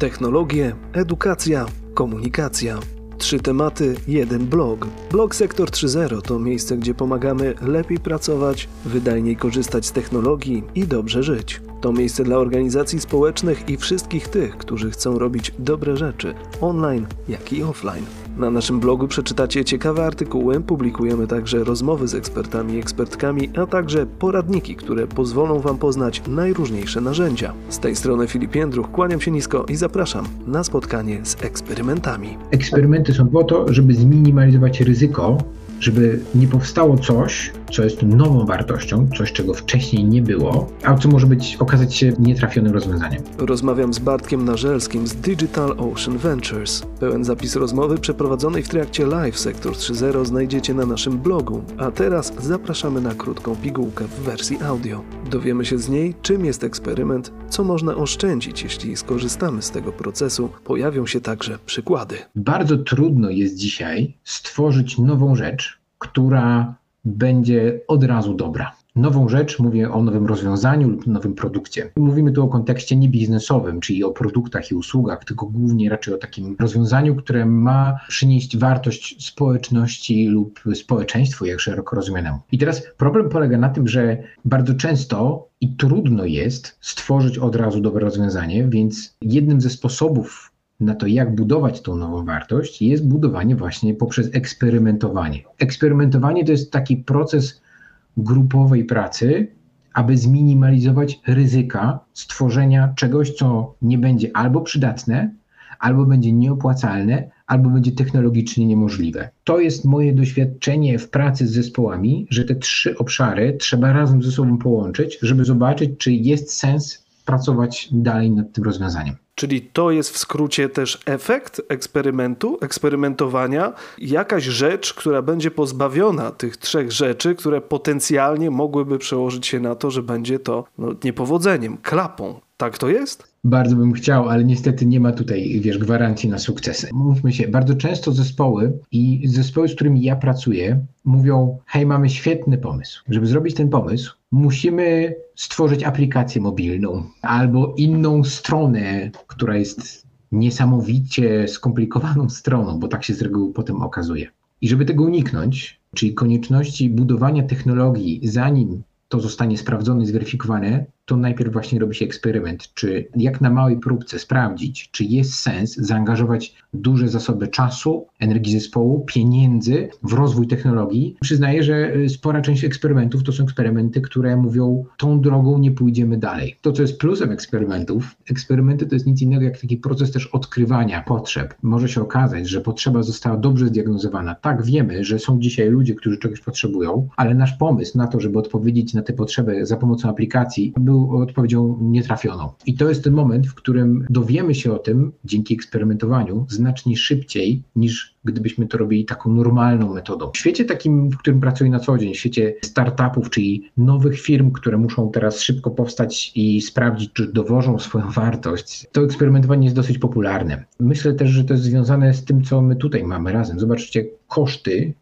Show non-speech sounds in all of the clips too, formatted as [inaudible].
Technologie, edukacja, komunikacja. Trzy tematy, jeden blog. Blog Sektor 3.0 to miejsce, gdzie pomagamy lepiej pracować, wydajniej korzystać z technologii i dobrze żyć. To miejsce dla organizacji społecznych i wszystkich tych, którzy chcą robić dobre rzeczy, online jak i offline. Na naszym blogu przeczytacie ciekawe artykuły, publikujemy także rozmowy z ekspertami i ekspertkami, a także poradniki, które pozwolą Wam poznać najróżniejsze narzędzia. Z tej strony Filip Jędruch, kłaniam się nisko i zapraszam na spotkanie z eksperymentami. Eksperymenty są po to, żeby zminimalizować ryzyko żeby nie powstało coś, co jest nową wartością, coś, czego wcześniej nie było, a co może być okazać się nietrafionym rozwiązaniem. Rozmawiam z Bartkiem Narzelskim z Digital Ocean Ventures. Pełen zapis rozmowy przeprowadzonej w trakcie Live Sektor 3.0 znajdziecie na naszym blogu, a teraz zapraszamy na krótką pigułkę w wersji audio. Dowiemy się z niej, czym jest eksperyment, co można oszczędzić, jeśli skorzystamy z tego procesu. Pojawią się także przykłady. Bardzo trudno jest dzisiaj stworzyć nową rzecz, która będzie od razu dobra nową rzecz, mówię o nowym rozwiązaniu lub nowym produkcie. Mówimy tu o kontekście niebiznesowym, czyli o produktach i usługach, tylko głównie raczej o takim rozwiązaniu, które ma przynieść wartość społeczności lub społeczeństwu, jak szeroko rozumianemu. I teraz problem polega na tym, że bardzo często i trudno jest stworzyć od razu dobre rozwiązanie, więc jednym ze sposobów na to, jak budować tą nową wartość, jest budowanie właśnie poprzez eksperymentowanie. Eksperymentowanie to jest taki proces grupowej pracy, aby zminimalizować ryzyka stworzenia czegoś, co nie będzie albo przydatne, albo będzie nieopłacalne, albo będzie technologicznie niemożliwe. To jest moje doświadczenie w pracy z zespołami, że te trzy obszary trzeba razem ze sobą połączyć, żeby zobaczyć, czy jest sens pracować dalej nad tym rozwiązaniem. Czyli to jest w skrócie też efekt eksperymentu, eksperymentowania, jakaś rzecz, która będzie pozbawiona tych trzech rzeczy, które potencjalnie mogłyby przełożyć się na to, że będzie to no, niepowodzeniem, klapą. Tak to jest? Bardzo bym chciał, ale niestety nie ma tutaj, wiesz, gwarancji na sukcesy. Mówmy się, bardzo często zespoły i zespoły, z którymi ja pracuję, mówią: Hej, mamy świetny pomysł. Żeby zrobić ten pomysł, musimy stworzyć aplikację mobilną albo inną stronę, która jest niesamowicie skomplikowaną stroną, bo tak się z reguły potem okazuje. I żeby tego uniknąć, czyli konieczności budowania technologii, zanim to zostanie sprawdzone i zweryfikowane, to najpierw właśnie robi się eksperyment, czy jak na małej próbce sprawdzić, czy jest sens zaangażować duże zasoby czasu, energii zespołu, pieniędzy w rozwój technologii. Przyznaję, że y, spora część eksperymentów to są eksperymenty, które mówią, tą drogą nie pójdziemy dalej. To, co jest plusem eksperymentów, eksperymenty to jest nic innego jak taki proces też odkrywania potrzeb. Może się okazać, że potrzeba została dobrze zdiagnozowana. Tak, wiemy, że są dzisiaj ludzie, którzy czegoś potrzebują, ale nasz pomysł na to, żeby odpowiedzieć na te potrzeby za pomocą aplikacji, był był odpowiedzią nietrafioną. I to jest ten moment, w którym dowiemy się o tym dzięki eksperymentowaniu znacznie szybciej niż gdybyśmy to robili taką normalną metodą. W świecie takim, w którym pracuję na co dzień, w świecie startupów, czyli nowych firm, które muszą teraz szybko powstać i sprawdzić, czy dowożą swoją [laughs] wartość, to eksperymentowanie jest dosyć popularne. Myślę też, że to jest związane z tym, co my tutaj mamy razem. Zobaczcie, koszty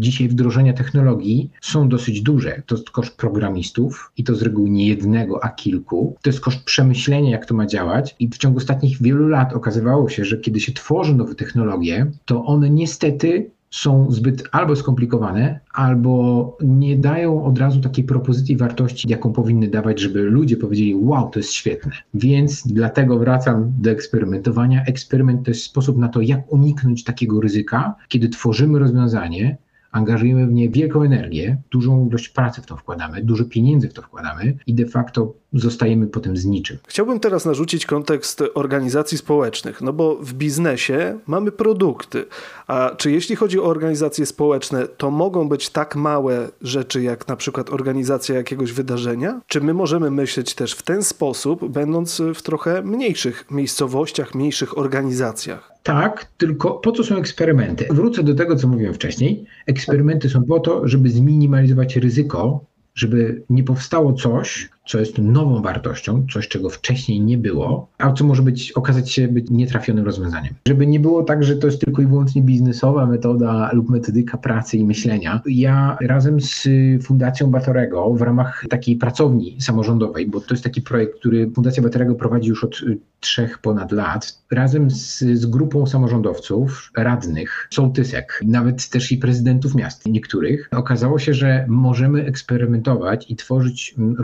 dzisiaj wdrożenia technologii są dosyć duże. To jest koszt programistów i to z reguły nie jednego, a kilku. To jest koszt przemyślenia, jak to ma działać. I w ciągu ostatnich wielu lat okazywało się, że kiedy się tworzy nowe technologie, to one niestety są zbyt albo skomplikowane, albo nie dają od razu takiej propozycji wartości, jaką powinny dawać, żeby ludzie powiedzieli: Wow, to jest świetne. Więc dlatego wracam do eksperymentowania. Eksperyment to jest sposób na to, jak uniknąć takiego ryzyka, kiedy tworzymy rozwiązanie, angażujemy w nie wielką energię, dużą ilość pracy w to wkładamy, dużo pieniędzy w to wkładamy i de facto zostajemy potem z niczym. Chciałbym teraz narzucić kontekst organizacji społecznych, no bo w biznesie mamy produkty, a czy jeśli chodzi o organizacje społeczne, to mogą być tak małe rzeczy jak na przykład organizacja jakiegoś wydarzenia? Czy my możemy myśleć też w ten sposób, będąc w trochę mniejszych miejscowościach, mniejszych organizacjach? Tak, tylko po co są eksperymenty? Wrócę do tego, co mówiłem wcześniej. Eksperymenty są po to, żeby zminimalizować ryzyko, żeby nie powstało coś, co jest nową wartością, coś, czego wcześniej nie było, a co może być, okazać się być nietrafionym rozwiązaniem. Żeby nie było tak, że to jest tylko i wyłącznie biznesowa metoda lub metodyka pracy i myślenia. Ja razem z Fundacją Batorego w ramach takiej pracowni samorządowej, bo to jest taki projekt, który Fundacja Batorego prowadzi już od trzech ponad lat razem z, z grupą samorządowców, radnych, sołtysek, nawet też i prezydentów miast niektórych, okazało się, że możemy eksperymentować i tworzyć mm,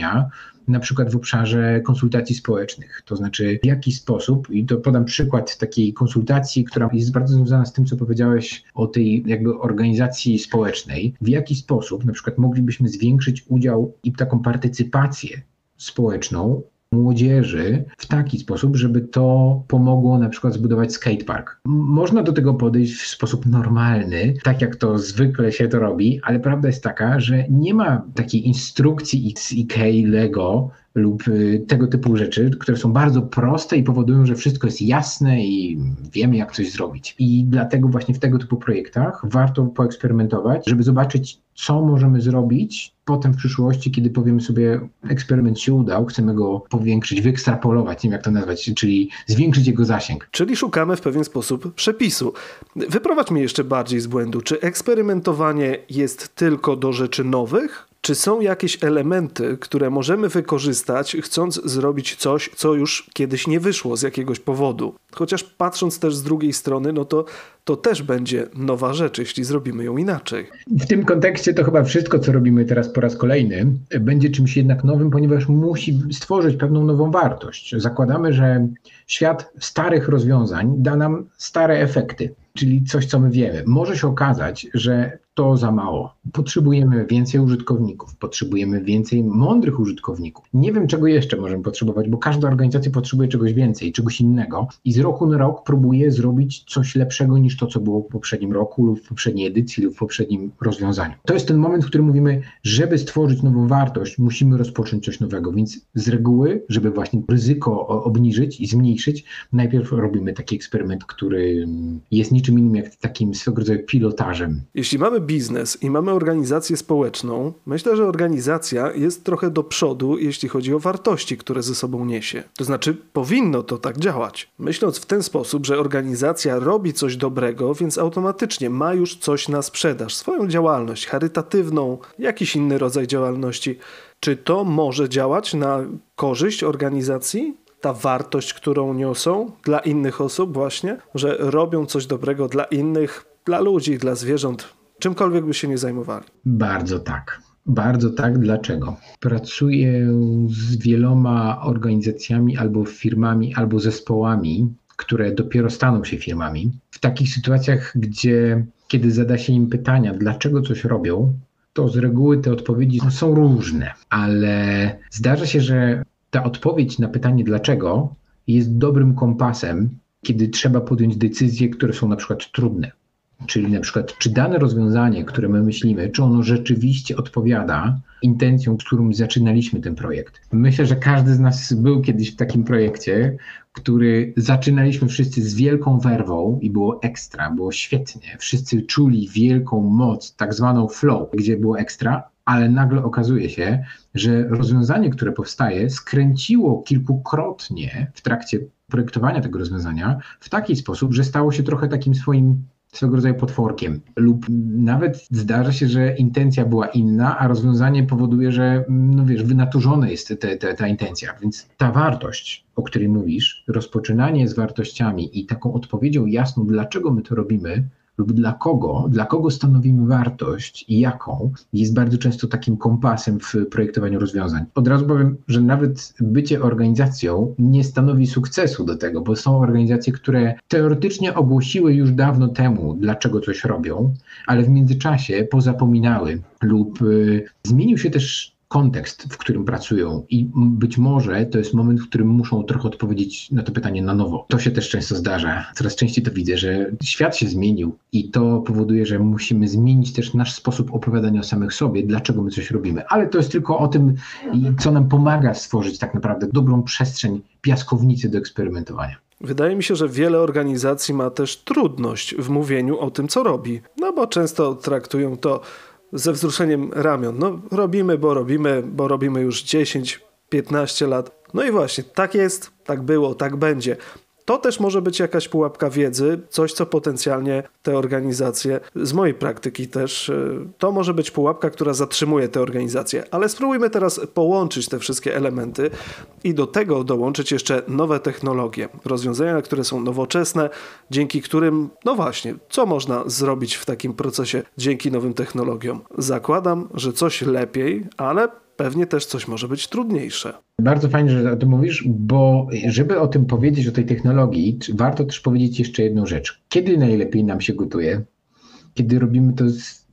rozwiązania, na przykład w obszarze konsultacji społecznych. To znaczy, w jaki sposób, i to podam przykład takiej konsultacji, która jest bardzo związana z tym, co powiedziałeś o tej jakby organizacji społecznej, w jaki sposób na przykład moglibyśmy zwiększyć udział i taką partycypację społeczną młodzieży w taki sposób, żeby to pomogło na przykład zbudować skatepark. Można do tego podejść w sposób normalny, tak jak to zwykle się to robi, ale prawda jest taka, że nie ma takiej instrukcji z IKEA, Lego, lub y, tego typu rzeczy, które są bardzo proste i powodują, że wszystko jest jasne i wiemy, jak coś zrobić. I dlatego właśnie w tego typu projektach warto poeksperymentować, żeby zobaczyć, co możemy zrobić potem w przyszłości, kiedy powiemy sobie, eksperyment się udał, chcemy go powiększyć, wyekstrapolować, nie wiem jak to nazwać, czyli zwiększyć jego zasięg. Czyli szukamy w pewien sposób przepisu. Wyprowadź mnie jeszcze bardziej z błędu. Czy eksperymentowanie jest tylko do rzeczy nowych, czy są jakieś elementy, które możemy wykorzystać, chcąc zrobić coś, co już kiedyś nie wyszło z jakiegoś powodu? Chociaż patrząc też z drugiej strony, no to to też będzie nowa rzecz, jeśli zrobimy ją inaczej. W tym kontekście to chyba wszystko, co robimy teraz po raz kolejny, będzie czymś jednak nowym, ponieważ musi stworzyć pewną nową wartość. Zakładamy, że świat starych rozwiązań da nam stare efekty czyli coś, co my wiemy. Może się okazać, że to za mało. Potrzebujemy więcej użytkowników, potrzebujemy więcej mądrych użytkowników. Nie wiem, czego jeszcze możemy potrzebować, bo każda organizacja potrzebuje czegoś więcej, czegoś innego i z roku na rok próbuje zrobić coś lepszego niż to, co było w poprzednim roku lub w poprzedniej edycji lub w poprzednim rozwiązaniu. To jest ten moment, w którym mówimy, żeby stworzyć nową wartość, musimy rozpocząć coś nowego, więc z reguły, żeby właśnie ryzyko obniżyć i zmniejszyć, najpierw robimy taki eksperyment, który jest niczym innym jak takim swego rodzaju pilotażem. Jeśli mamy biznes i mamy organizację społeczną, myślę, że organizacja jest trochę do przodu, jeśli chodzi o wartości, które ze sobą niesie. To znaczy, powinno to tak działać. Myśląc w ten sposób, że organizacja robi coś dobrego, więc automatycznie ma już coś na sprzedaż, swoją działalność charytatywną, jakiś inny rodzaj działalności. Czy to może działać na korzyść organizacji? ta wartość, którą niosą dla innych osób, właśnie, że robią coś dobrego dla innych, dla ludzi, dla zwierząt, czymkolwiek by się nie zajmowali. Bardzo tak. Bardzo tak. Dlaczego? Pracuję z wieloma organizacjami albo firmami, albo zespołami, które dopiero staną się firmami. W takich sytuacjach, gdzie kiedy zada się im pytania, dlaczego coś robią, to z reguły te odpowiedzi są różne, ale zdarza się, że ta odpowiedź na pytanie dlaczego jest dobrym kompasem, kiedy trzeba podjąć decyzje, które są na przykład trudne. Czyli na przykład, czy dane rozwiązanie, które my myślimy, czy ono rzeczywiście odpowiada intencjom, z którym zaczynaliśmy ten projekt. Myślę, że każdy z nas był kiedyś w takim projekcie, który zaczynaliśmy wszyscy z wielką werwą i było ekstra, było świetnie. Wszyscy czuli wielką moc, tak zwaną flow, gdzie było ekstra, ale nagle okazuje się, że rozwiązanie, które powstaje, skręciło kilkukrotnie w trakcie projektowania tego rozwiązania w taki sposób, że stało się trochę takim swoim swego rodzaju potworkiem, lub nawet zdarza się, że intencja była inna, a rozwiązanie powoduje, że no wiesz, wynaturzona jest te, te, ta intencja. Więc ta wartość, o której mówisz, rozpoczynanie z wartościami i taką odpowiedzią jasną, dlaczego my to robimy, lub dla kogo, dla kogo stanowimy wartość i jaką, jest bardzo często takim kompasem w projektowaniu rozwiązań. Od razu powiem, że nawet bycie organizacją nie stanowi sukcesu do tego, bo są organizacje, które teoretycznie ogłosiły już dawno temu, dlaczego coś robią, ale w międzyczasie pozapominały lub y, zmienił się też kontekst, w którym pracują i być może to jest moment, w którym muszą trochę odpowiedzieć na to pytanie na nowo. To się też często zdarza. Coraz częściej to widzę, że świat się zmienił i to powoduje, że musimy zmienić też nasz sposób opowiadania o samych sobie, dlaczego my coś robimy. Ale to jest tylko o tym, co nam pomaga stworzyć tak naprawdę dobrą przestrzeń, piaskownicy do eksperymentowania. Wydaje mi się, że wiele organizacji ma też trudność w mówieniu o tym, co robi. No bo często traktują to ze wzruszeniem ramion. No, robimy, bo robimy, bo robimy już 10, 15 lat. No i właśnie, tak jest, tak było, tak będzie. To też może być jakaś pułapka wiedzy, coś co potencjalnie te organizacje, z mojej praktyki też, y, to może być pułapka, która zatrzymuje te organizacje. Ale spróbujmy teraz połączyć te wszystkie elementy i do tego dołączyć jeszcze nowe technologie, rozwiązania, które są nowoczesne, dzięki którym, no właśnie, co można zrobić w takim procesie dzięki nowym technologiom? Zakładam, że coś lepiej, ale pewnie też coś może być trudniejsze. Bardzo fajnie, że o tym mówisz, bo żeby o tym powiedzieć, o tej technologii, warto też powiedzieć jeszcze jedną rzecz. Kiedy najlepiej nam się gotuje? Kiedy robimy to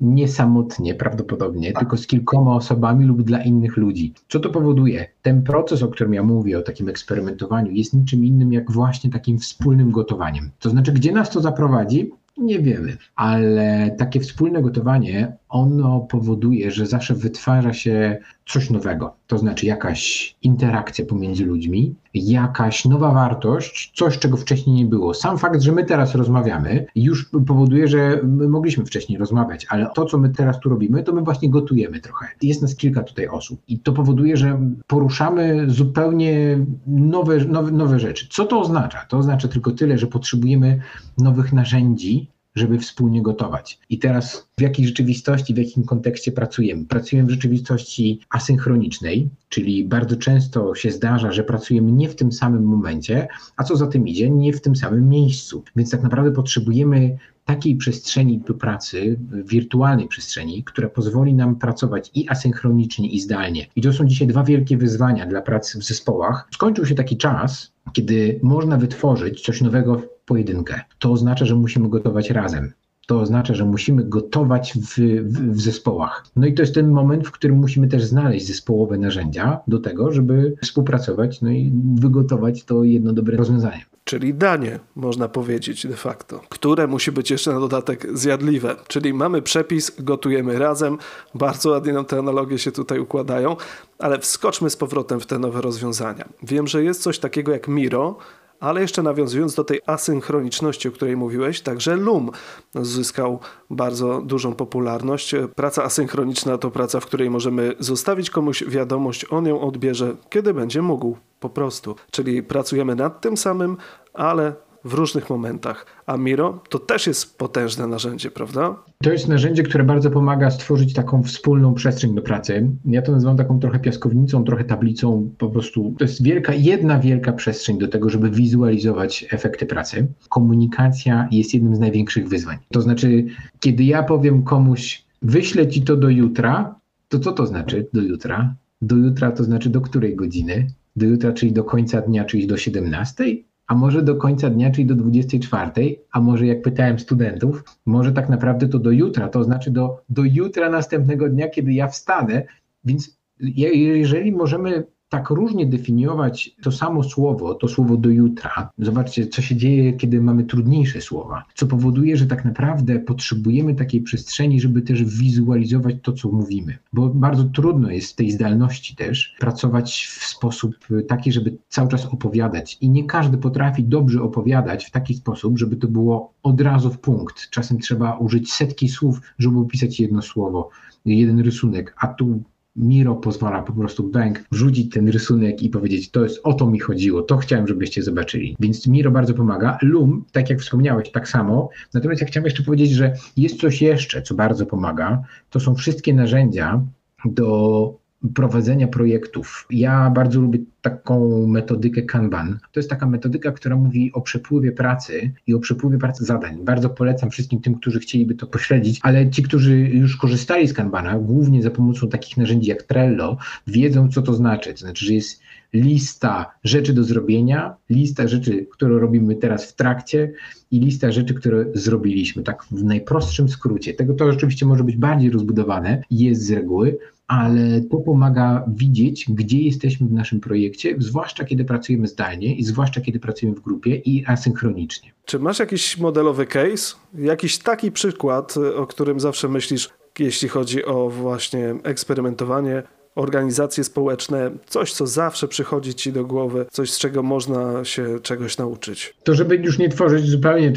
nie samotnie prawdopodobnie, tylko z kilkoma osobami lub dla innych ludzi. Co to powoduje? Ten proces, o którym ja mówię, o takim eksperymentowaniu, jest niczym innym jak właśnie takim wspólnym gotowaniem. To znaczy, gdzie nas to zaprowadzi? Nie wiemy, ale takie wspólne gotowanie, ono powoduje, że zawsze wytwarza się coś nowego. To znaczy jakaś interakcja pomiędzy ludźmi, jakaś nowa wartość, coś, czego wcześniej nie było. Sam fakt, że my teraz rozmawiamy, już powoduje, że my mogliśmy wcześniej rozmawiać, ale to, co my teraz tu robimy, to my właśnie gotujemy trochę. Jest nas kilka tutaj osób i to powoduje, że poruszamy zupełnie nowe, nowe, nowe rzeczy. Co to oznacza? To oznacza tylko tyle, że potrzebujemy nowych narzędzi, żeby wspólnie gotować. I teraz w jakiej rzeczywistości, w jakim kontekście pracujemy? Pracujemy w rzeczywistości asynchronicznej, czyli bardzo często się zdarza, że pracujemy nie w tym samym momencie, a co za tym idzie, nie w tym samym miejscu. Więc tak naprawdę potrzebujemy takiej przestrzeni do pracy, wirtualnej przestrzeni, która pozwoli nam pracować i asynchronicznie, i zdalnie. I to są dzisiaj dwa wielkie wyzwania dla pracy w zespołach. Skończył się taki czas, kiedy można wytworzyć coś nowego pojedynkę. To oznacza, że musimy gotować razem. To oznacza, że musimy gotować w, w, w, zespołach. No i to jest ten moment, w którym musimy też znaleźć zespołowe narzędzia do tego, żeby współpracować no i wygotować to jedno dobre rozwiązanie czyli danie, można powiedzieć de facto, które musi być jeszcze na dodatek zjadliwe. Czyli mamy przepis, gotujemy razem, bardzo ładnie nam te analogie się tutaj układają, ale wskoczmy z powrotem w te nowe rozwiązania. Wiem, że jest coś takiego jak Miro, ale jeszcze nawiązując do tej asynchroniczności, o której mówiłeś, także Loom zyskał bardzo dużą popularność. Praca asynchroniczna to praca, w której możemy zostawić komuś wiadomość, on ją odbierze, kiedy będzie mógł, po prostu. Czyli pracujemy nad tym samym, ale w różnych momentach. A Miro to też jest potężne narzędzie, prawda? To jest narzędzie, które bardzo pomaga stworzyć taką wspólną przestrzeń do pracy. Ja to nazywam taką trochę piaskownicą, trochę tablicą, po prostu to jest wielka, jedna wielka przestrzeń do tego, żeby wizualizować efekty pracy. Komunikacja jest jednym z największych wyzwań. To znaczy, kiedy ja powiem komuś, wyślę ci to do jutra, to co to znaczy do jutra? Do jutra to znaczy do której godziny? Do jutra, czyli do końca dnia, czyli do 17? A może do końca dnia, czyli do 24, a może jak pytałem studentów, może tak naprawdę to do jutra, to znaczy do, do jutra następnego dnia, kiedy ja wstanę. Więc jeżeli możemy tak różnie definiować to samo słowo, to słowo do jutra. Zobaczcie, co się dzieje, kiedy mamy trudniejsze słowa, co powoduje, że tak naprawdę potrzebujemy takiej przestrzeni, żeby też wizualizować to, co mówimy. Bo bardzo trudno jest w tej zdalności też pracować w sposób taki, żeby cały czas opowiadać. I nie każdy potrafi dobrze opowiadać w taki sposób, żeby to było od razu w punkt. Czasem trzeba użyć setki słów, żeby opisać jedno słowo, jeden rysunek, a tu Miro pozwala po prostu bank wrzucić ten rysunek i powiedzieć, to jest o to mi chodziło, to chciałem, żebyście zobaczyli. Więc Miro bardzo pomaga. Loom, tak jak wspomniałeś, tak samo. Natomiast ja chciałem jeszcze powiedzieć, że jest coś jeszcze, co bardzo pomaga. To są wszystkie narzędzia do prowadzenia projektów. Ja bardzo lubię taką metodykę Kanban. To jest taka metodyka, która mówi o przepływie pracy i o przepływie pracy zadań. Bardzo polecam wszystkim tym, którzy chcieliby to pośledzić, ale ci, którzy już korzystali z Kanbana, głównie za pomocą takich narzędzi jak Trello, wiedzą, co to znaczy. To znaczy, że jest lista rzeczy do zrobienia, lista rzeczy, które robimy teraz w trakcie i lista rzeczy, które zrobiliśmy. Tak w najprostszym skrócie. Tego to rzeczywiście może być bardziej rozbudowane, jest z reguły, ale to pomaga widzieć, gdzie jesteśmy w naszym projekcie, zwłaszcza kiedy pracujemy zdalnie i zwłaszcza kiedy pracujemy w grupie i asynchronicznie. Czy masz jakiś modelowy case, jakiś taki przykład, o którym zawsze myślisz, jeśli chodzi o właśnie eksperymentowanie, organizacje społeczne, coś, co zawsze przychodzi ci do głowy, coś, z czego można się czegoś nauczyć? To, żeby już nie tworzyć zupełnie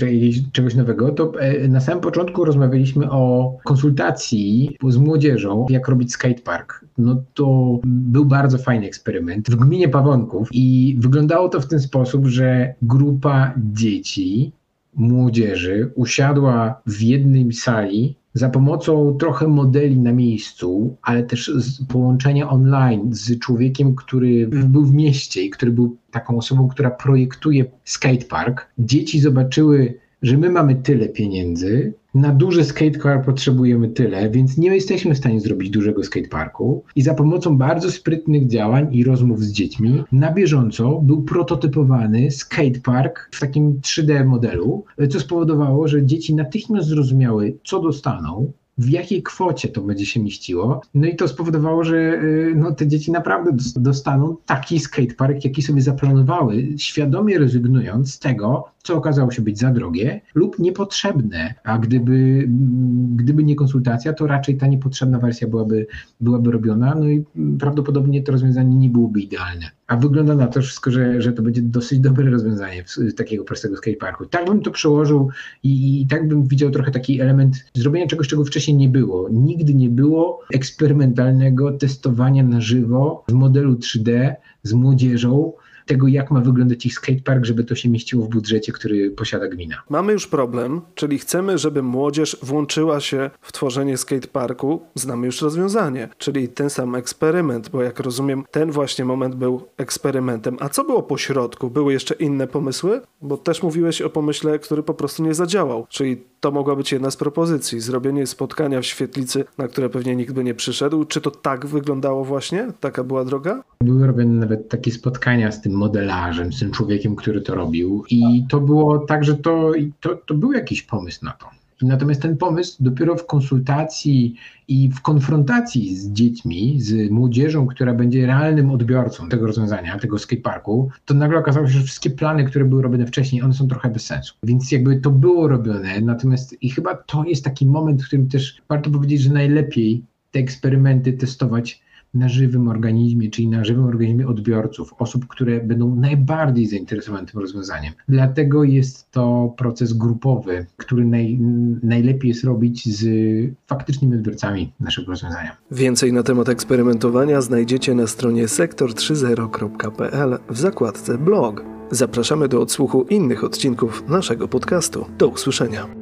czegoś nowego, to e, na samym początku rozmawialiśmy o konsultacji z młodzieżą, jak robić skatepark. No to był bardzo fajny eksperyment w gminie Pawonków i wyglądało to w ten sposób, że grupa dzieci młodzieży usiadła w jednej sali za pomocą trochę modeli na miejscu, ale też połączenia online z człowiekiem, który był w mieście i który był taką osobą, która projektuje skatepark. Dzieci zobaczyły, że my mamy tyle pieniędzy, na duży skatepark potrzebujemy tyle, więc nie jesteśmy w stanie zrobić dużego skateparku. I za pomocą bardzo sprytnych działań i rozmów z dziećmi na bieżąco był prototypowany skatepark w takim 3D modelu, co spowodowało, że dzieci natychmiast zrozumiały, co dostaną, w jakiej kwocie to będzie się mieściło. No i to spowodowało, że y, no, te dzieci naprawdę dostaną taki skatepark, jaki sobie zaplanowały, świadomie rezygnując z tego, co okazało się być za drogie lub niepotrzebne. A gdyby, gdyby nie konsultacja, to raczej ta niepotrzebna wersja byłaby, byłaby robiona, no i prawdopodobnie to rozwiązanie nie byłoby idealne. A wygląda na to wszystko, że, że to będzie dosyć dobre rozwiązanie takiego prostego skateparku. Tak bym to przełożył i, i tak bym widział trochę taki element zrobienia czegoś, czego wcześniej nie było. Nigdy nie było eksperymentalnego testowania na żywo w modelu 3D z młodzieżą, tego, jak ma wyglądać ich skatepark, żeby to się mieściło w budżecie, który posiada gmina. Mamy już problem, czyli chcemy, żeby młodzież włączyła się w tworzenie skateparku. Znamy już rozwiązanie, czyli ten sam eksperyment, bo jak rozumiem, ten właśnie moment był eksperymentem. A co było po środku? Były jeszcze inne pomysły? Bo też mówiłeś o pomyśle, który po prostu nie zadziałał, czyli to mogła być jedna z propozycji. Zrobienie spotkania w świetlicy, na które pewnie nikt by nie przyszedł. Czy to tak wyglądało właśnie? Taka była droga? Były robione nawet takie spotkania z tym modelarzem, z tym człowiekiem, który to robił. I to było tak, że to, to, to był jakiś pomysł na to. Natomiast ten pomysł dopiero w konsultacji i w konfrontacji z dziećmi, z młodzieżą, która będzie realnym odbiorcą tego rozwiązania, tego skateparku, to nagle okazało się, że wszystkie plany, które były robione wcześniej, one są trochę bez sensu. Więc jakby to było robione, natomiast i chyba to jest taki moment, w którym też warto powiedzieć, że najlepiej te eksperymenty testować na żywym organizmie, czyli na żywym organizmie odbiorców, osób, które będą najbardziej zainteresowane tym rozwiązaniem. Dlatego jest to proces grupowy, który naj, najlepiej jest robić z faktycznymi odbiorcami naszego rozwiązania. Więcej na temat eksperymentowania znajdziecie na stronie sektor30.pl w zakładce blog. Zapraszamy do odsłuchu innych odcinków naszego podcastu. Do usłyszenia.